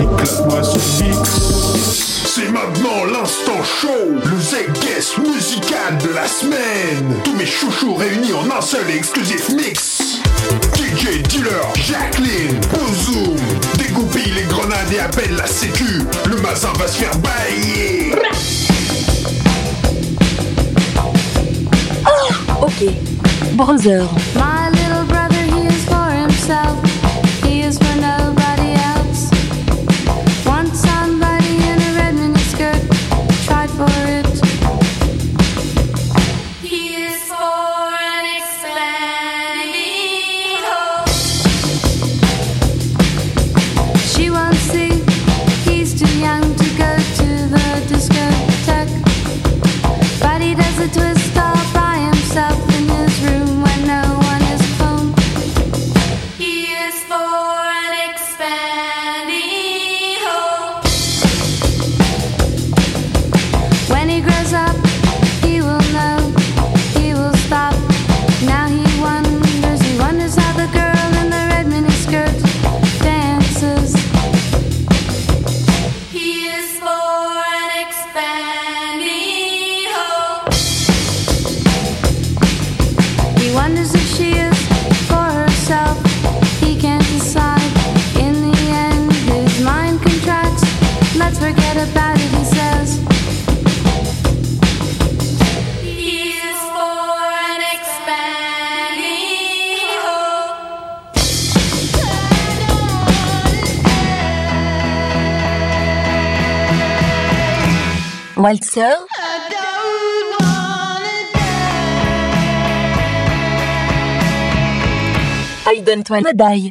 Éclate-moi ce mix. C'est maintenant l'instant show, le Z-Guest musical de la semaine. Tous mes chouchous réunis en un seul et exclusif mix. DJ Dealer, Jacqueline, Bozoom, dégoupille les grenades et appelle la sécu. Le mazin va se faire bailler. Ok. Brother. My little brother, he is for himself. Waltzer. I don't wanna die.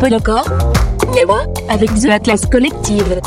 Polocor. Yawa, avec The Atlas Collective.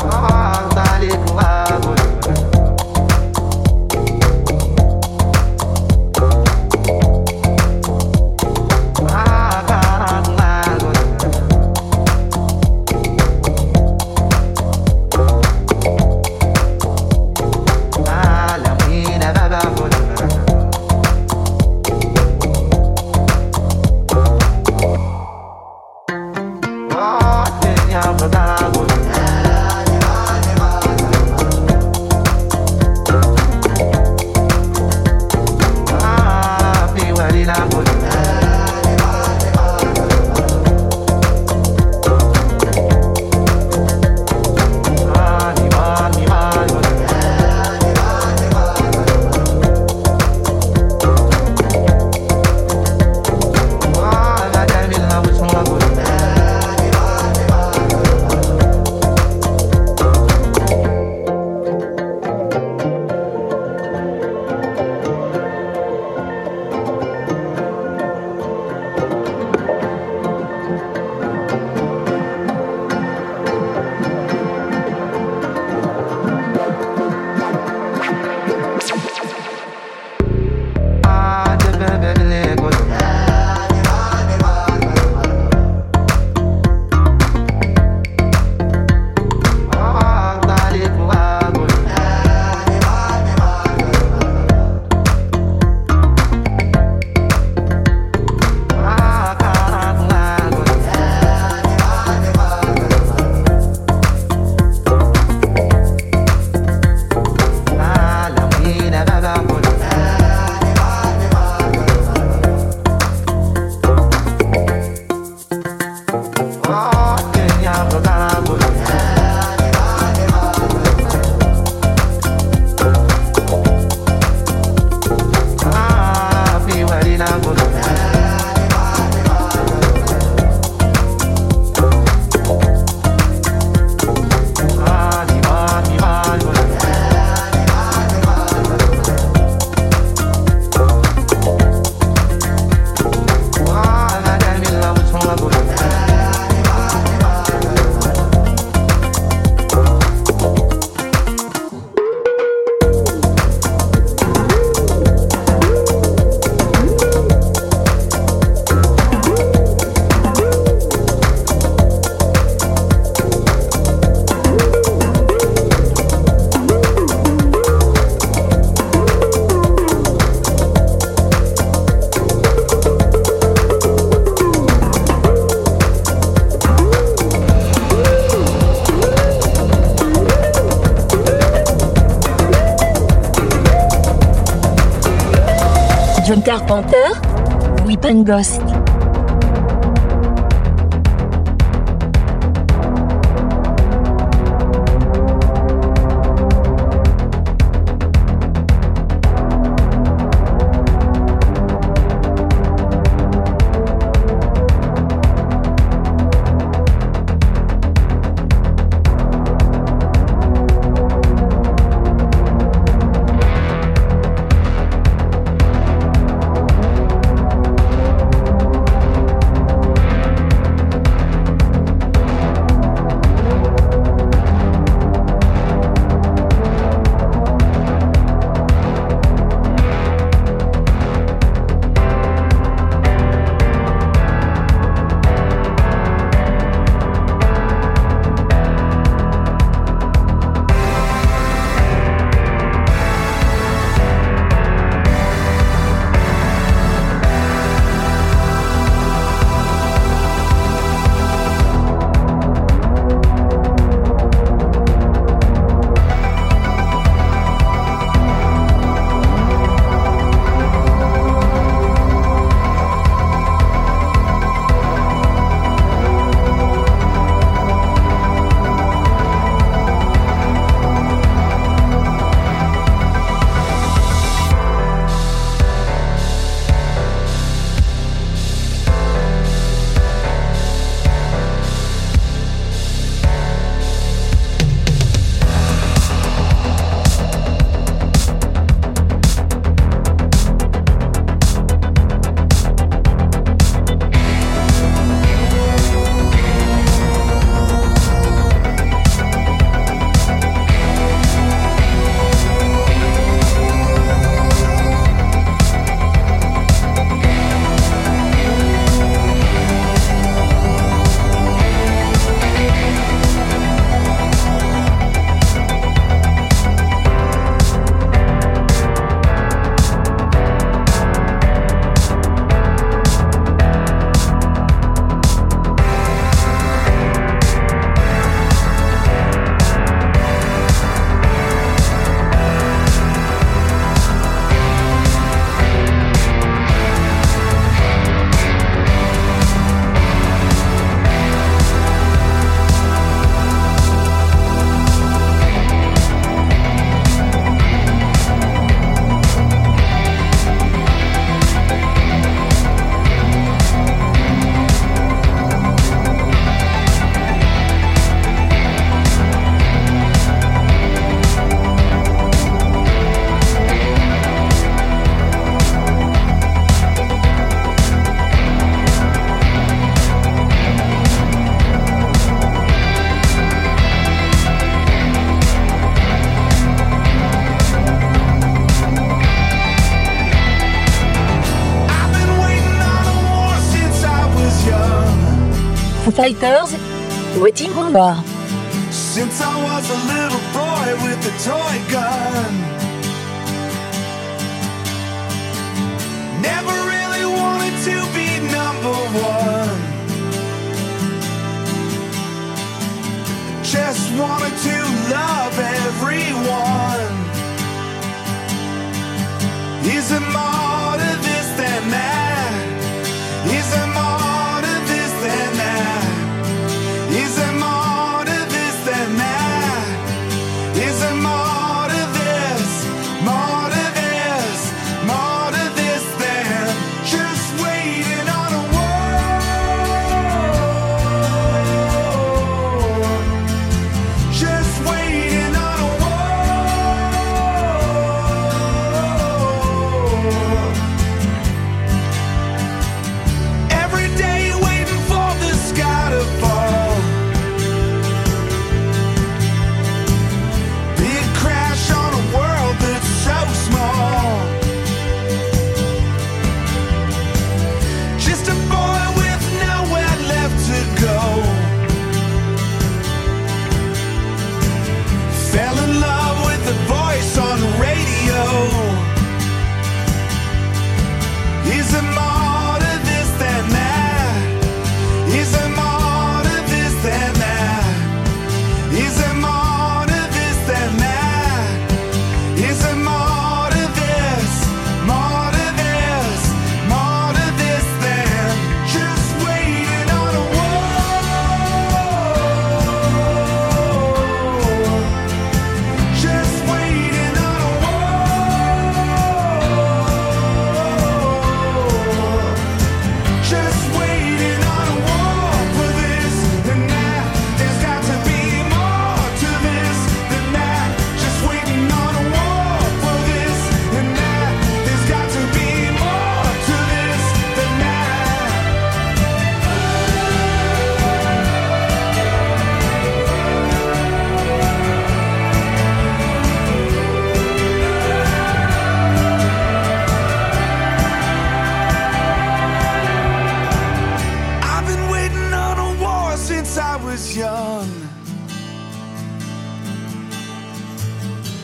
John Carpenter, Louis Pengost. Fighters, Waiting on Bar. Since I was a little boy with a toy gun.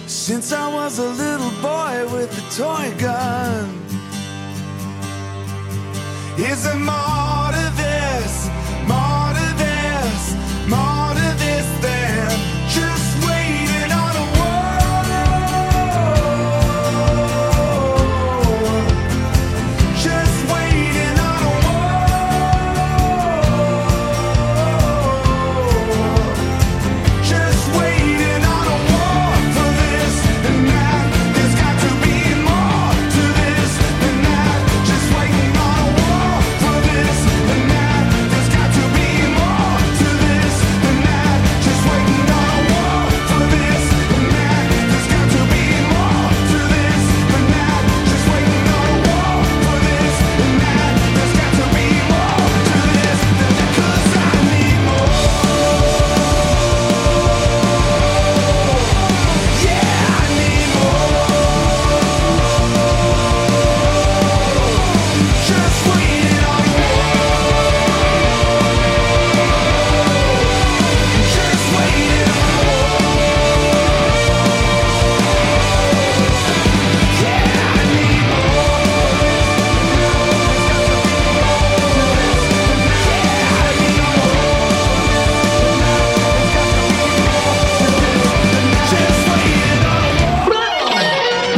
Since I was a little boy with a toy gun. Is there more